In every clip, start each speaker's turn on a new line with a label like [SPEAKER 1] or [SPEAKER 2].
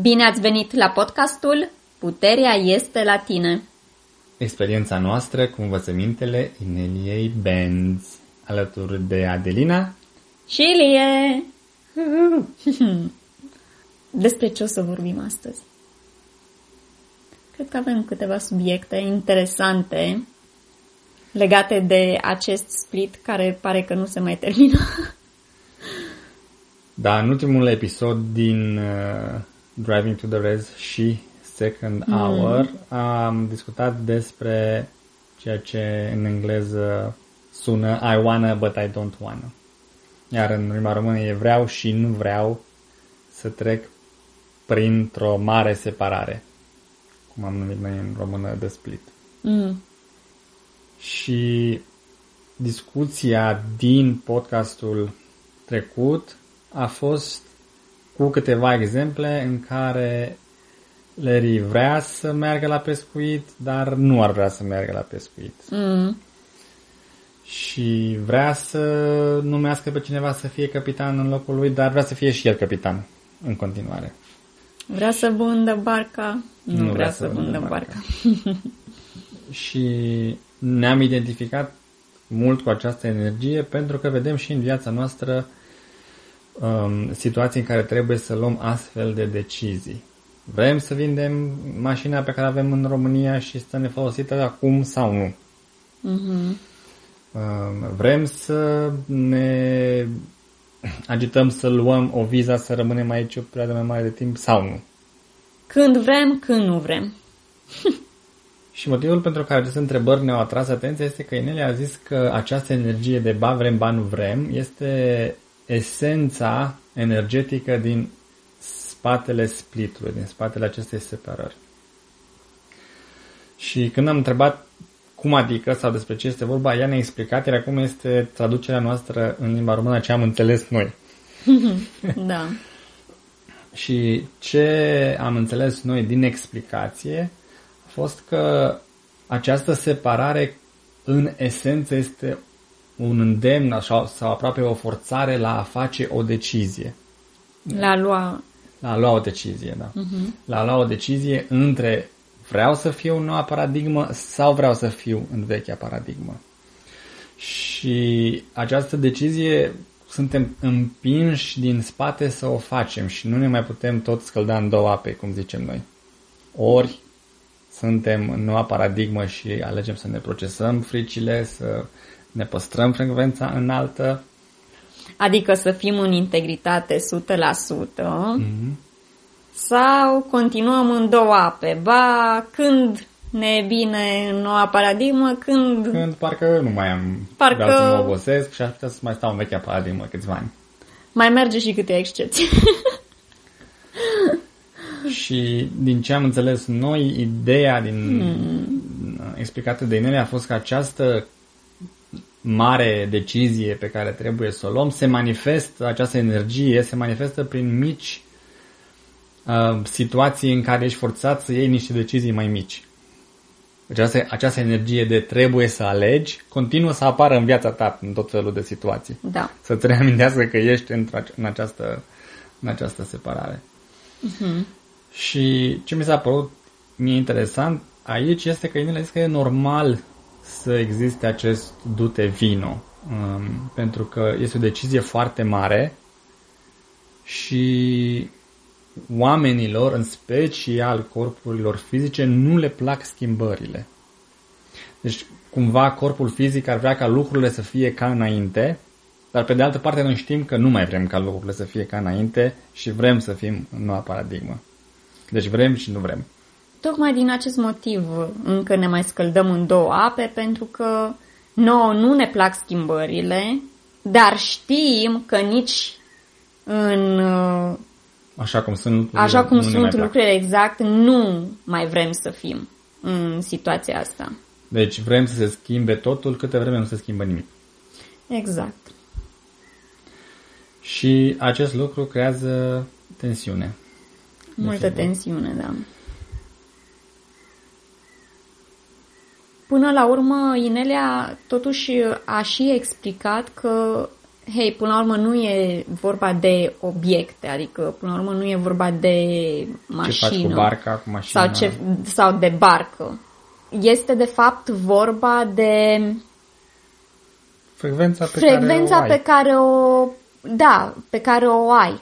[SPEAKER 1] Bine ați venit la podcastul Puterea este la tine.
[SPEAKER 2] Experiența noastră cu învățămintele Ineliei Benz, alături de Adelina
[SPEAKER 1] și Ilie. Despre ce o să vorbim astăzi? Cred că avem câteva subiecte interesante legate de acest split care pare că nu se mai termină.
[SPEAKER 2] Da, în ultimul episod din uh, Driving to the Res și Second mm. Hour am discutat despre ceea ce în engleză sună I wanna but I don't wanna. Iar în limba română e vreau și nu vreau să trec printr-o mare separare. Cum am numit noi în română de split. Mm. Și discuția din podcastul trecut a fost cu câteva exemple în care Larry vrea să meargă la pescuit, dar nu ar vrea să meargă la pescuit. Mm. Și vrea să numească pe cineva să fie capitan în locul lui, dar vrea să fie și el capitan în continuare.
[SPEAKER 1] Vrea să vândă barca, nu, nu vrea, vrea să, să vândă barca. barca.
[SPEAKER 2] și ne-am identificat mult cu această energie pentru că vedem și în viața noastră um, situații în care trebuie să luăm astfel de decizii. Vrem să vindem mașina pe care avem în România și să ne folosită acum sau nu? Uh-huh. Um, vrem să ne agităm să luăm o viză să rămânem aici o perioadă mai mare de timp sau nu?
[SPEAKER 1] Când vrem, când nu vrem.
[SPEAKER 2] și motivul pentru care aceste întrebări ne-au atras atenția este că Inelia a zis că această energie de ba vrem, ba nu vrem este esența energetică din spatele splitului, din spatele acestei separări. Și când am întrebat cum adică sau despre ce este vorba, ea ne-a explicat, iar acum este traducerea noastră în limba română ce am înțeles noi.
[SPEAKER 1] da.
[SPEAKER 2] și ce am înțeles noi din explicație a fost că această separare în esență este un îndemn sau, sau aproape o forțare la a face o decizie.
[SPEAKER 1] La a lua...
[SPEAKER 2] La a lua o decizie, da. Uh-huh. La a lua o decizie între vreau să fiu în noua paradigmă sau vreau să fiu în vechea paradigmă. Și această decizie suntem împinși din spate să o facem și nu ne mai putem tot scălda în două ape, cum zicem noi. Ori suntem în noua paradigmă și alegem să ne procesăm fricile, să ne păstrăm frecvența înaltă.
[SPEAKER 1] Adică să fim în integritate 100%, mm-hmm. sau continuăm în două ape. Ba, când ne e bine în noua paradigmă, când...
[SPEAKER 2] Când parcă nu mai am... Parcă... Vreau să mă obosesc și aș putea să mai stau în vechea paradigmă câțiva ani.
[SPEAKER 1] Mai merge și câte excepții.
[SPEAKER 2] și din ce am înțeles noi, ideea din hmm. explicată de Inelia a fost că această mare decizie pe care trebuie să o luăm, se manifestă, această energie se manifestă prin mici uh, situații în care ești forțat să iei niște decizii mai mici. Această, această energie de trebuie să alegi continuă să apară în viața ta în tot felul de situații.
[SPEAKER 1] Da.
[SPEAKER 2] Să-ți reamintească că ești în această, în această separare. Uh-huh. Și ce mi s-a părut mie interesant aici este că Inel a zis că e normal să existe acest dute vino, um, pentru că este o decizie foarte mare și oamenilor, în special corpurilor fizice, nu le plac schimbările. Deci, cumva, corpul fizic ar vrea ca lucrurile să fie ca înainte, dar pe de altă parte noi știm că nu mai vrem ca lucrurile să fie ca înainte și vrem să fim în noua paradigmă. Deci vrem și nu vrem.
[SPEAKER 1] Tocmai din acest motiv încă ne mai scăldăm în două ape, pentru că nouă nu ne plac schimbările, dar știm că nici în...
[SPEAKER 2] Așa cum sunt lucrurile,
[SPEAKER 1] așa cum sunt lucrurile exact, nu mai vrem să fim în situația asta.
[SPEAKER 2] Deci vrem să se schimbe totul câte vreme nu se schimbă nimic.
[SPEAKER 1] Exact.
[SPEAKER 2] Și acest lucru creează tensiune.
[SPEAKER 1] Multă tensiune, da. Până la urmă, Inelia totuși a și explicat că hei, până la urmă nu e vorba de obiecte, adică până la urmă nu e vorba de mașină.
[SPEAKER 2] Ce faci cu barca, cu mașina?
[SPEAKER 1] Sau, ce, sau de barcă. Este de fapt vorba de
[SPEAKER 2] frecvența pe
[SPEAKER 1] frecvența
[SPEAKER 2] care o ai.
[SPEAKER 1] pe care o da, pe care o ai.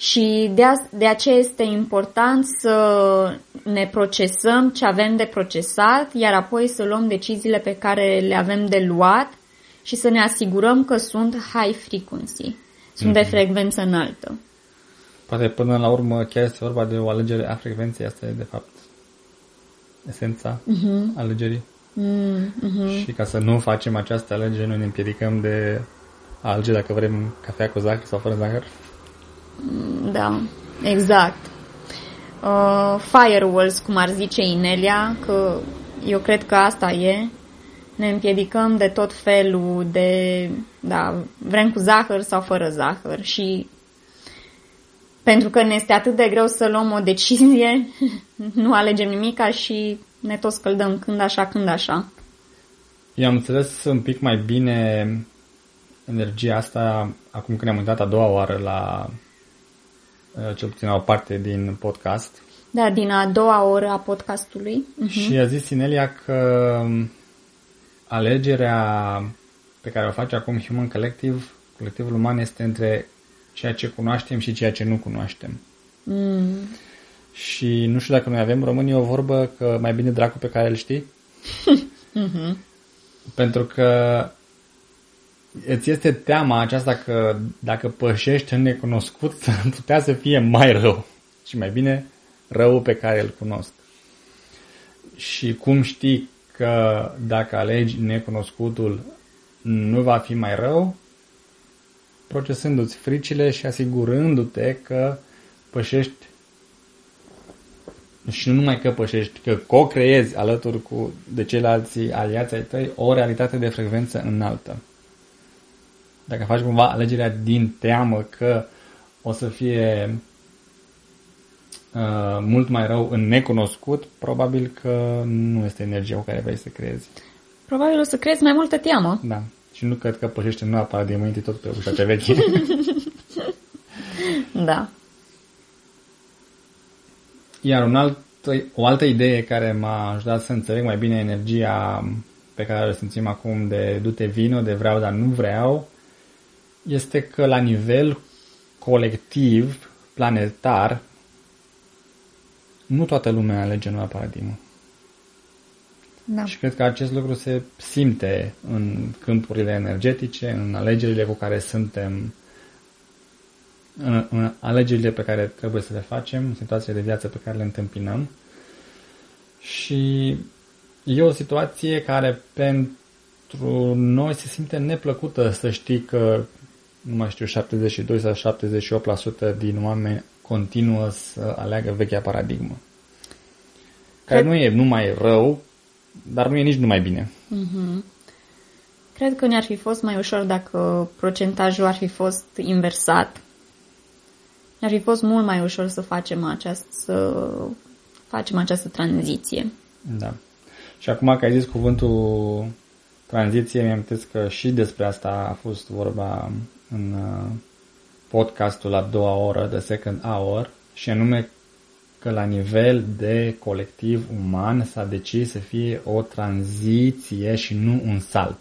[SPEAKER 1] Și de, a, de aceea este important să ne procesăm ce avem de procesat, iar apoi să luăm deciziile pe care le avem de luat și să ne asigurăm că sunt high frequency, sunt mm-hmm. de frecvență înaltă.
[SPEAKER 2] Poate până la urmă chiar este vorba de o alegere a frecvenței, asta e de fapt esența mm-hmm. alegerii. Mm-hmm. Și ca să nu facem această alegere, noi ne împiedicăm de a alege dacă vrem cafea cu zahăr sau fără zahăr.
[SPEAKER 1] Da, exact. Uh, firewalls, cum ar zice Inelia, că eu cred că asta e. Ne împiedicăm de tot felul de, da, vrem cu zahăr sau fără zahăr și pentru că ne este atât de greu să luăm o decizie, nu alegem nimica și ne tot scăldăm când așa, când așa.
[SPEAKER 2] Eu am înțeles un pic mai bine energia asta acum când ne-am uitat a doua oară la uh, cel puțin la o parte din podcast.
[SPEAKER 1] Da, din a doua oră a podcastului.
[SPEAKER 2] Uh-huh. Și a zis Sinelia că alegerea pe care o face acum Human Collective, colectivul uman, este între ceea ce cunoaștem și ceea ce nu cunoaștem. Mm. Și nu știu dacă noi avem românii o vorbă că mai bine dracu pe care îl știi. mm-hmm. Pentru că îți este teama aceasta că dacă pășești în necunoscut, putea să fie mai rău. Și mai bine răul pe care îl cunosc. Și cum știi că dacă alegi necunoscutul nu va fi mai rău, procesându-ți fricile și asigurându-te că pășești și nu numai că pășești, că co-creezi alături cu de ceilalți aliați ai tăi o realitate de frecvență înaltă. Dacă faci cumva alegerea din teamă că o să fie uh, mult mai rău în necunoscut, probabil că nu este energia cu care vrei să creezi.
[SPEAKER 1] Probabil o să creezi mai multă teamă.
[SPEAKER 2] Da. Și nu cred că pășește în noua paradigmă, tot pe ușa ce veche.
[SPEAKER 1] da.
[SPEAKER 2] Iar un alt, o altă idee care m-a ajutat să înțeleg mai bine energia pe care o simțim acum de du-te vino, de vreau, dar nu vreau, este că la nivel colectiv, planetar, nu toată lumea alege noua paradigmă. Da. Și cred că acest lucru se simte în câmpurile energetice, în alegerile cu care suntem, în, în alegerile pe care trebuie să le facem, în situațiile de viață pe care le întâmpinăm. Și e o situație care pentru noi se simte neplăcută să știi că, nu mai știu, 72 sau 78% din oameni continuă să aleagă vechea paradigmă. Care Cred... nu e numai rău, dar nu e nici numai bine. Mm-hmm.
[SPEAKER 1] Cred că ne-ar fi fost mai ușor dacă procentajul ar fi fost inversat. Ne-ar fi fost mult mai ușor să facem această, să facem această tranziție.
[SPEAKER 2] Da. Și acum că ai zis cuvântul tranziție, mi-am că și despre asta a fost vorba în uh, podcastul la doua oră, The Second Hour, și anume că la nivel de colectiv uman s-a decis să fie o tranziție și nu un salt.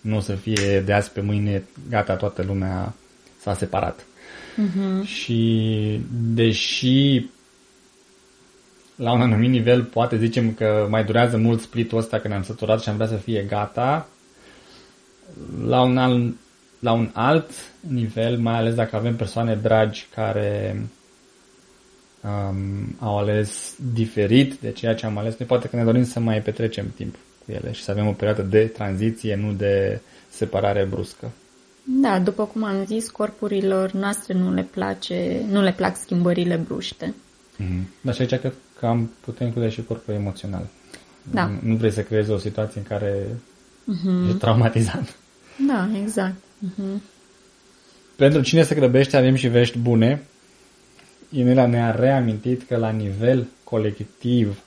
[SPEAKER 2] Nu să fie de azi pe mâine, gata, toată lumea s-a separat. Uh-huh. Și deși la un anumit nivel poate zicem că mai durează mult splitul ăsta că ne-am săturat și am vrea să fie gata, la un, alt, la un alt nivel, mai ales dacă avem persoane dragi care um, au ales diferit de ceea ce am ales noi, poate că ne dorim să mai petrecem timp cu ele și să avem o perioadă de tranziție, nu de separare bruscă.
[SPEAKER 1] Da, după cum am zis, corpurilor noastre nu le place, nu le plac schimbările bruște.
[SPEAKER 2] Mm-hmm. Dar și aici cred că am putea include și corpul emoțional. Da. Nu, nu vrei să creezi o situație în care mm-hmm. e traumatizat.
[SPEAKER 1] Da, exact. Mm-hmm.
[SPEAKER 2] Pentru cine se grăbește avem și vești bune. Inelia ne-a reamintit că la nivel colectiv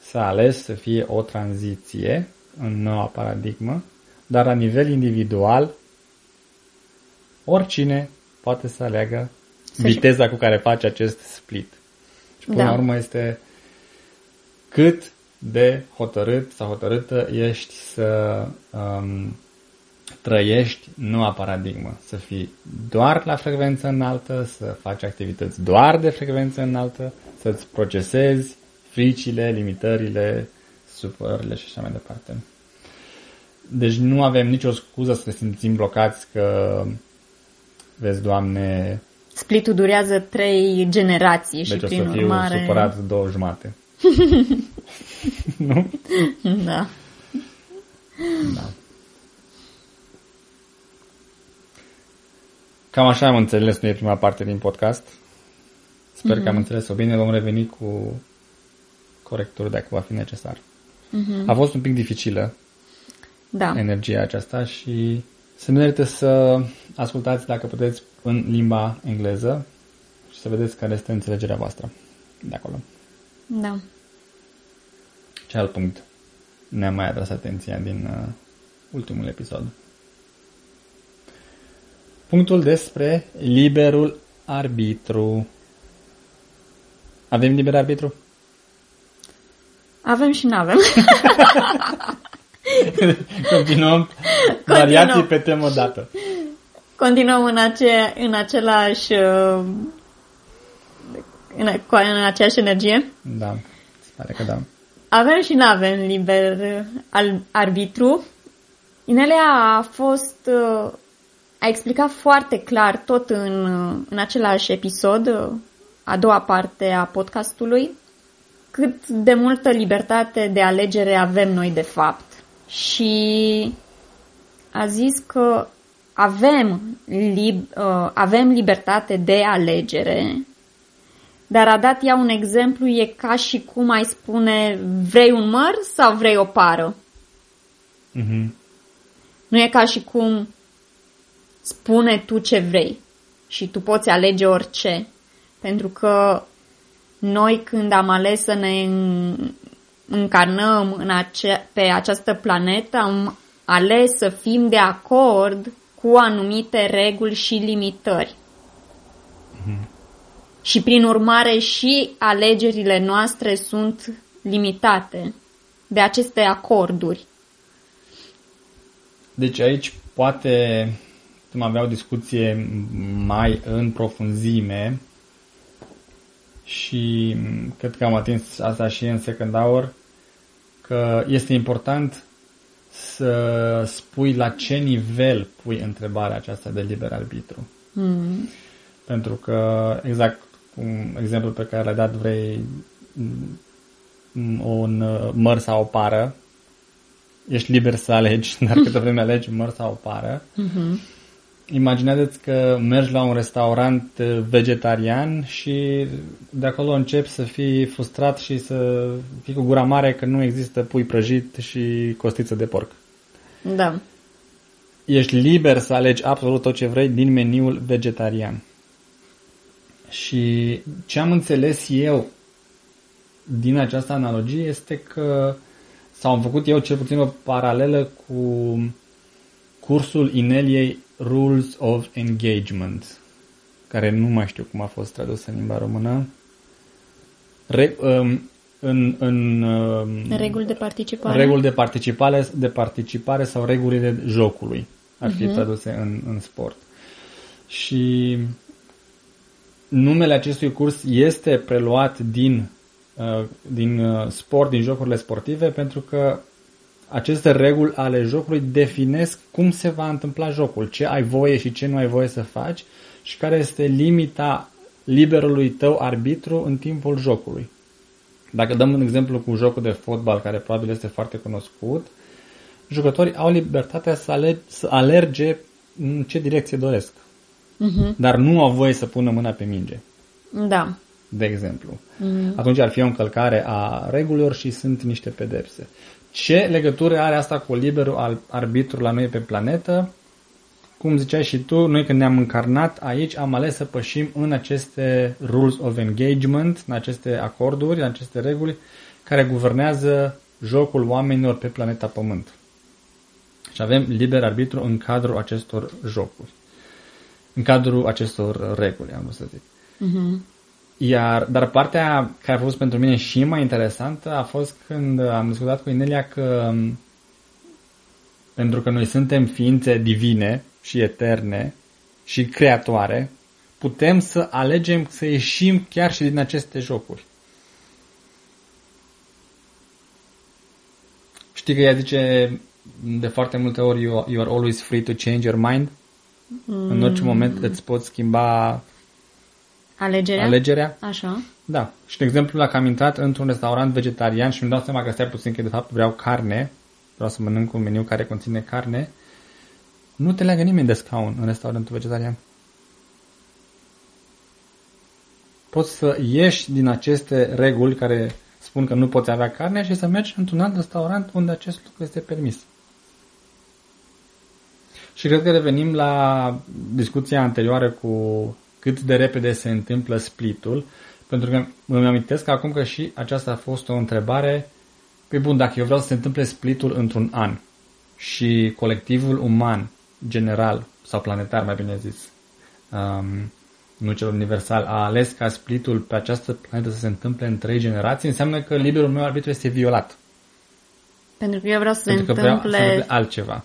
[SPEAKER 2] s-a ales să fie o tranziție în noua paradigmă, dar la nivel individual oricine poate să aleagă viteza cu care face acest split. Și până da. la urmă este cât de hotărât sau hotărâtă ești să um, trăiești noua paradigmă, să fii doar la frecvență înaltă, să faci activități doar de frecvență înaltă, să-ți procesezi fricile, limitările, supărările și așa mai departe. Deci nu avem nicio scuză să ne simțim blocați că, vezi, Doamne...
[SPEAKER 1] Splitul durează trei generații și
[SPEAKER 2] deci
[SPEAKER 1] prin
[SPEAKER 2] o să fiu
[SPEAKER 1] urmare...
[SPEAKER 2] supărat două jumate. nu?
[SPEAKER 1] Da.
[SPEAKER 2] Da. Cam așa am înțeles noi prima parte din podcast. Sper mm-hmm. că am mhm. înțeles-o bine. Vom reveni cu corecturi dacă va fi necesar. Mm-hmm. A fost un pic dificilă
[SPEAKER 1] da.
[SPEAKER 2] energia aceasta și se merită să ascultați dacă puteți în limba engleză și să vedeți care este înțelegerea voastră de acolo.
[SPEAKER 1] Da.
[SPEAKER 2] Ce alt punct ne-a mai atras atenția din uh, ultimul episod? Punctul despre liberul arbitru. Avem liber arbitru?
[SPEAKER 1] Avem și nu avem.
[SPEAKER 2] Continuăm variații pe temă dată.
[SPEAKER 1] Continuăm în, ace- în același uh, în, în aceeași energie?
[SPEAKER 2] Da, se pare că da.
[SPEAKER 1] Avem și nu avem liber al, arbitru. Inelea a fost uh, a explicat foarte clar tot în, în același episod, a doua parte a podcastului, cât de multă libertate de alegere avem noi de fapt. Și a zis că avem, lib, uh, avem libertate de alegere, dar a dat ea un exemplu, e ca și cum ai spune vrei un măr sau vrei o pară. Mm-hmm. Nu e ca și cum spune tu ce vrei și tu poți alege orice. Pentru că noi când am ales să ne încarnăm în ace- pe această planetă, am ales să fim de acord cu anumite reguli și limitări. Mm-hmm. Și prin urmare și alegerile noastre sunt limitate de aceste acorduri.
[SPEAKER 2] Deci aici poate putem avea o discuție mai în profunzime și cred că am atins asta și în second hour, că este important să spui la ce nivel pui întrebarea aceasta de liber arbitru. Mm. Pentru că, exact cum exemplul pe care l-ai dat, vrei un măr sau o pară, ești liber să alegi, dar câte vreme alegi măr sau o pară, mm-hmm imaginează-ți că mergi la un restaurant uh, vegetarian și de acolo începi să fii frustrat și să fii cu gura mare că nu există pui prăjit și costiță de porc.
[SPEAKER 1] Da.
[SPEAKER 2] Ești liber să alegi absolut tot ce vrei din meniul vegetarian. Și ce am înțeles eu din această analogie este că sau am făcut eu cel puțin o paralelă cu cursul Ineliei Rules of Engagement, care nu mai știu cum a fost tradus în limba română. Re, um, în, în um,
[SPEAKER 1] reguli de participare.
[SPEAKER 2] Reguli de participare, de participare sau regulile jocului ar fi uh-huh. traduse în, în sport. Și numele acestui curs este preluat din, uh, din uh, sport, din jocurile sportive, pentru că aceste reguli ale jocului definesc cum se va întâmpla jocul, ce ai voie și ce nu ai voie să faci și care este limita liberului tău arbitru în timpul jocului. Dacă dăm un exemplu cu jocul de fotbal, care probabil este foarte cunoscut, jucătorii au libertatea să, aleg- să alerge în ce direcție doresc. Uh-huh. Dar nu au voie să pună mâna pe minge.
[SPEAKER 1] Da.
[SPEAKER 2] De exemplu. Uh-huh. Atunci ar fi o încălcare a regulilor și sunt niște pedepse. Ce legătură are asta cu liberul arbitru la noi pe planetă? Cum ziceai și tu, noi când ne-am încarnat aici am ales să pășim în aceste rules of engagement, în aceste acorduri, în aceste reguli care guvernează jocul oamenilor pe planeta Pământ. Și avem liber arbitru în cadrul acestor jocuri. în cadrul acestor reguli, am vrut să zic. Uh-huh. Iar, dar partea care a fost pentru mine și mai interesantă a fost când am discutat cu Inelia că pentru că noi suntem ființe divine și eterne și creatoare, putem să alegem să ieșim chiar și din aceste jocuri. Știi că ea zice de foarte multe ori you, you are always free to change your mind? Mm. În orice moment îți poți schimba
[SPEAKER 1] alegerea.
[SPEAKER 2] alegerea.
[SPEAKER 1] Așa.
[SPEAKER 2] Da. Și de exemplu, dacă am intrat într-un restaurant vegetarian și îmi dau seama că stai puțin că de fapt vreau carne, vreau să mănânc un meniu care conține carne, nu te leagă nimeni de scaun în restaurantul vegetarian. Poți să ieși din aceste reguli care spun că nu poți avea carne și să mergi într-un alt restaurant unde acest lucru este permis. Și cred că revenim la discuția anterioară cu cât de repede se întâmplă splitul, pentru că îmi amintesc acum că și aceasta a fost o întrebare Păi bun, dacă eu vreau să se întâmple splitul într-un an și colectivul uman general sau planetar, mai bine zis, um, nu cel universal, a ales ca splitul pe această planetă să se întâmple în trei generații, înseamnă că liberul meu arbitru este violat.
[SPEAKER 1] Pentru că eu vreau să
[SPEAKER 2] Pentru
[SPEAKER 1] se
[SPEAKER 2] că vreau
[SPEAKER 1] întâmple...
[SPEAKER 2] să întâmple altceva.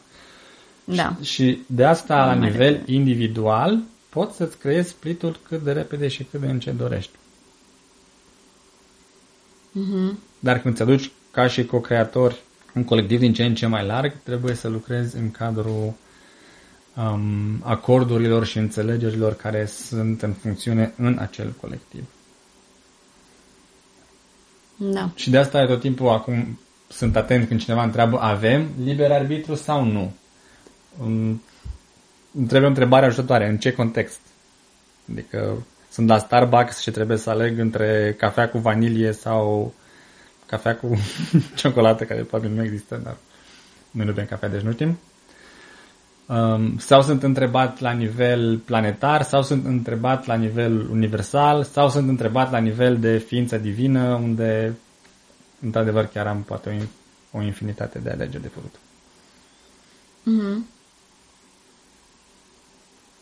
[SPEAKER 1] Da.
[SPEAKER 2] Și, și de asta, la
[SPEAKER 1] mai
[SPEAKER 2] nivel
[SPEAKER 1] repede.
[SPEAKER 2] individual, poți să-ți creezi splitul cât de repede și cât de încet dorești.
[SPEAKER 1] Mhm.
[SPEAKER 2] Dar când ți aduci ca și co-creator un colectiv din ce în ce mai larg, trebuie să lucrezi în cadrul um, acordurilor și înțelegerilor care sunt în funcțiune în acel colectiv.
[SPEAKER 1] Da.
[SPEAKER 2] Și de asta tot timpul acum sunt atent când cineva întreabă avem liber arbitru sau nu? Um, Îmi trebuie o întrebare ajutătoare. În ce context? Adică sunt la Starbucks și trebuie să aleg între cafea cu vanilie sau cafea cu ciocolată, care probabil nu există, dar noi nu bem cafea, deci nu știm. Um, sau sunt întrebat la nivel planetar, sau sunt întrebat la nivel universal, sau sunt întrebat la nivel de ființă divină, unde într-adevăr chiar am poate o, o infinitate de alegeri de făcut.
[SPEAKER 1] Mhm.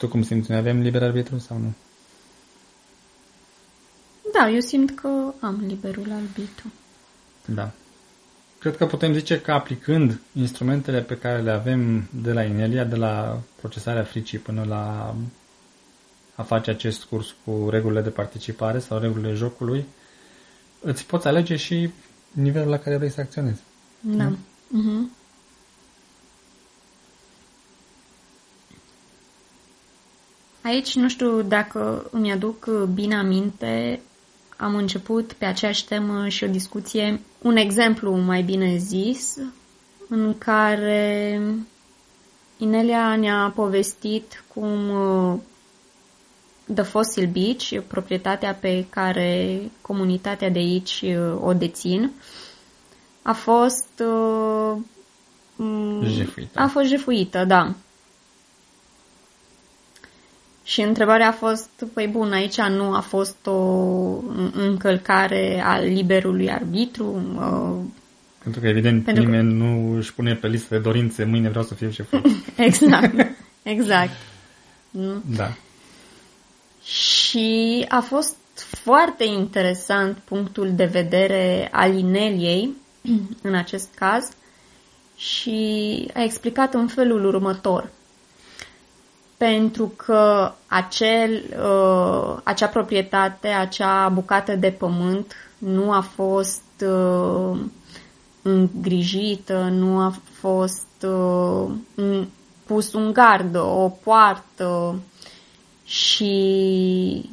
[SPEAKER 2] Tu cum simți? Noi avem liber arbitru sau nu?
[SPEAKER 1] Da, eu simt că am liberul arbitru.
[SPEAKER 2] Da. Cred că putem zice că aplicând instrumentele pe care le avem de la Inelia, de la procesarea fricii până la a face acest curs cu regulile de participare sau regulile jocului, îți poți alege și nivelul la care vrei să acționezi.
[SPEAKER 1] Da. Mhm. Aici, nu știu dacă îmi aduc bine aminte, am început pe aceeași temă și o discuție, un exemplu mai bine zis, în care Inelia ne-a povestit cum uh, The Fossil Beach, proprietatea pe care comunitatea de aici uh, o dețin, a fost uh, m,
[SPEAKER 2] Jefuită.
[SPEAKER 1] a fost jefuită, da. Și întrebarea a fost, păi bun, aici nu a fost o încălcare al liberului arbitru? Uh,
[SPEAKER 2] Pentru că, evident,
[SPEAKER 1] Pentru că-
[SPEAKER 2] nimeni nu își pune pe listă de dorințe mâine vreau să fiu șeful.
[SPEAKER 1] Exact, exact. Nu?
[SPEAKER 2] da.
[SPEAKER 1] Și a fost foarte interesant punctul de vedere al Ineliei, în acest caz, și a explicat în felul următor. Pentru că acel, uh, acea proprietate, acea bucată de pământ nu a fost uh, îngrijită, nu a fost uh, în- pus un gard, o poartă și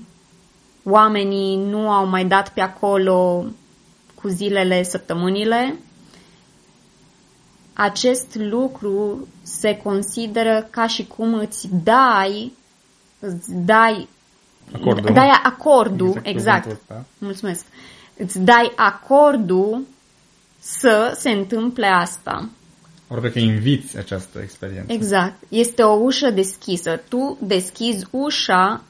[SPEAKER 1] oamenii nu au mai dat pe acolo cu zilele, săptămânile, acest lucru se consideră ca și cum îți dai, îți dai,
[SPEAKER 2] Acordul.
[SPEAKER 1] dai acordul,
[SPEAKER 2] Exact
[SPEAKER 1] exact,
[SPEAKER 2] cuvântul ăsta.
[SPEAKER 1] mulțumesc, îți dai acordul să se întâmple asta.
[SPEAKER 2] Ori că inviți această experiență.
[SPEAKER 1] Exact. Este o ușă deschisă. Tu deschizi ușa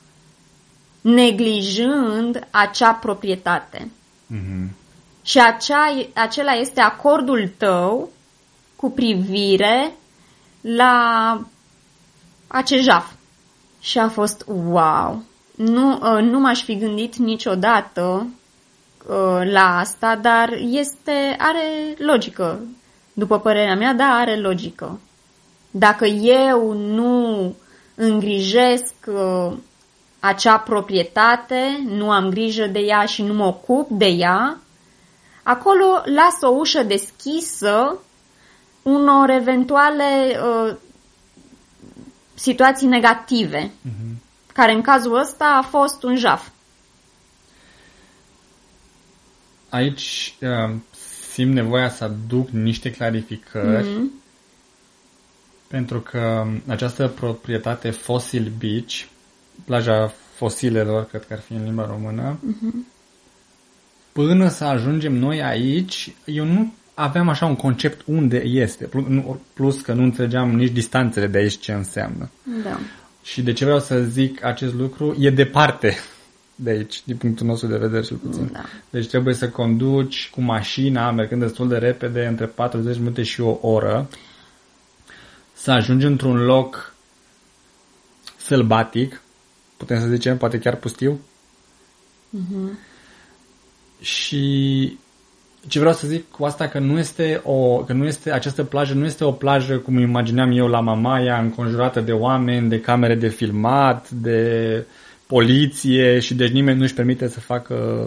[SPEAKER 1] neglijând acea proprietate.
[SPEAKER 2] Mhm.
[SPEAKER 1] Și acea, acela este acordul tău cu privire la acest jaf. și a fost wow. Nu, uh, nu m-aș fi gândit niciodată uh, la asta, dar este, are logică. După părerea mea, da, are logică. Dacă eu nu îngrijesc uh, acea proprietate, nu am grijă de ea și nu mă ocup de ea, acolo las o ușă deschisă unor eventuale uh, situații negative, uh-huh. care în cazul ăsta a fost un jaf.
[SPEAKER 2] Aici uh, simt nevoia să aduc niște clarificări uh-huh. pentru că această proprietate Fossil Beach, plaja fosilelor, cred că ar fi în limba română, uh-huh. până să ajungem noi aici, eu nu aveam așa un concept unde este, plus că nu înțelegeam nici distanțele de aici ce înseamnă.
[SPEAKER 1] Da.
[SPEAKER 2] Și de ce vreau să zic acest lucru, e departe de aici, din punctul nostru de vedere cel puțin.
[SPEAKER 1] Da.
[SPEAKER 2] Deci trebuie să conduci cu mașina, mergând destul de repede, între 40 minute și o oră, să ajungi într-un loc sălbatic, putem să zicem, poate chiar pustiu.
[SPEAKER 1] Uh-huh.
[SPEAKER 2] Și ce vreau să zic cu asta că nu este o, că nu este, această plajă nu este o plajă cum imagineam eu la Mamaia, înconjurată de oameni, de camere de filmat, de poliție și deci nimeni nu-și permite să facă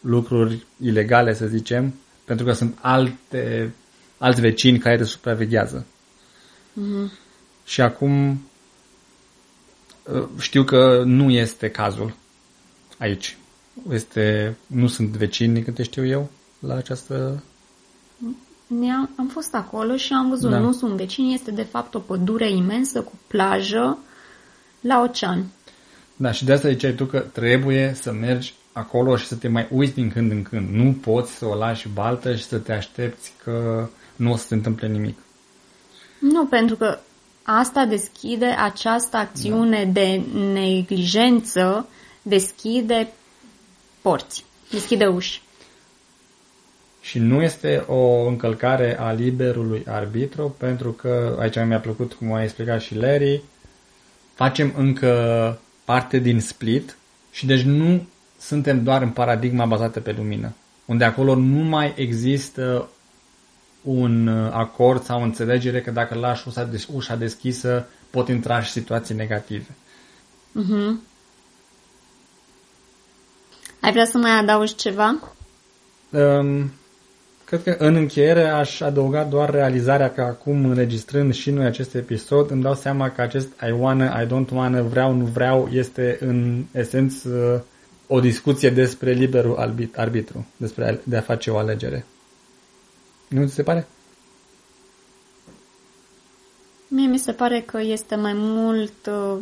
[SPEAKER 2] lucruri ilegale, să zicem, pentru că sunt alte, alți vecini care te supraveghează.
[SPEAKER 1] Mm-hmm.
[SPEAKER 2] Și acum ă, știu că nu este cazul aici. Este, nu sunt vecini, câte știu eu la această...
[SPEAKER 1] Ne-am, am fost acolo și am văzut, da. nu sunt vecini, este de fapt o pădure imensă cu plajă la ocean.
[SPEAKER 2] Da, și de asta ziceai tu că trebuie să mergi acolo și să te mai uiți din când în când. Nu poți să o lași baltă și să te aștepți că nu o să se întâmple nimic.
[SPEAKER 1] Nu, pentru că asta deschide, această acțiune da. de neglijență deschide porți, deschide uși.
[SPEAKER 2] Și nu este o încălcare a liberului arbitru, pentru că, aici mi-a plăcut cum a explicat și Larry, facem încă parte din split și deci nu suntem doar în paradigma bazată pe lumină, unde acolo nu mai există un acord sau o înțelegere că dacă lași ușa, des- ușa deschisă pot intra și situații negative.
[SPEAKER 1] Uh-huh. Ai vrea să mai adaugi ceva?
[SPEAKER 2] Um, Cred că în încheiere aș adăuga doar realizarea că acum înregistrând și noi acest episod îmi dau seama că acest I wanna, I don't wanna, vreau, nu vreau este în esență o discuție despre liberul arbitru, despre de a face o alegere. Nu ți se pare?
[SPEAKER 1] Mie mi se pare că este mai mult, uh,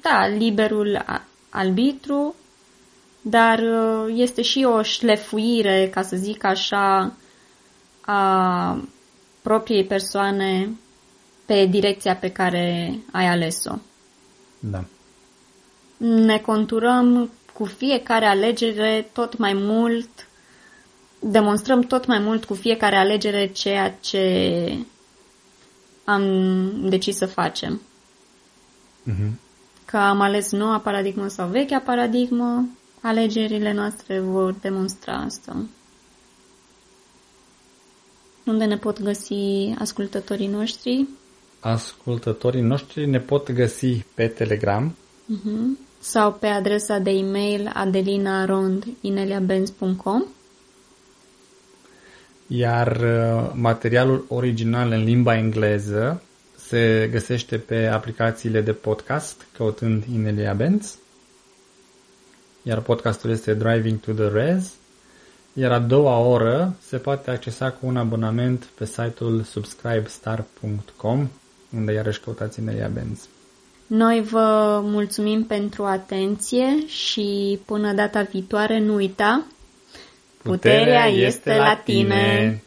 [SPEAKER 1] da, liberul arbitru, dar uh, este și o șlefuire, ca să zic așa, a propriei persoane pe direcția pe care ai ales-o.
[SPEAKER 2] Da.
[SPEAKER 1] Ne conturăm cu fiecare alegere tot mai mult, demonstrăm tot mai mult cu fiecare alegere ceea ce am decis să facem.
[SPEAKER 2] Uh-huh.
[SPEAKER 1] Că am ales noua paradigmă sau vechea paradigmă, alegerile noastre vor demonstra asta. Unde ne pot găsi ascultătorii noștri?
[SPEAKER 2] Ascultătorii noștri ne pot găsi pe Telegram
[SPEAKER 1] uh-huh. sau pe adresa de e-mail adelinarondineliabenz.com
[SPEAKER 2] iar uh, materialul original în limba engleză se găsește pe aplicațiile de podcast căutând Inelia Benz iar podcastul este Driving to the Res iar a doua oră se poate accesa cu un abonament pe site-ul subscribestar.com, unde iarăși căutați Nelia Benz.
[SPEAKER 1] Noi vă mulțumim pentru atenție și până data viitoare nu uita,
[SPEAKER 2] puterea, puterea este la tine. tine.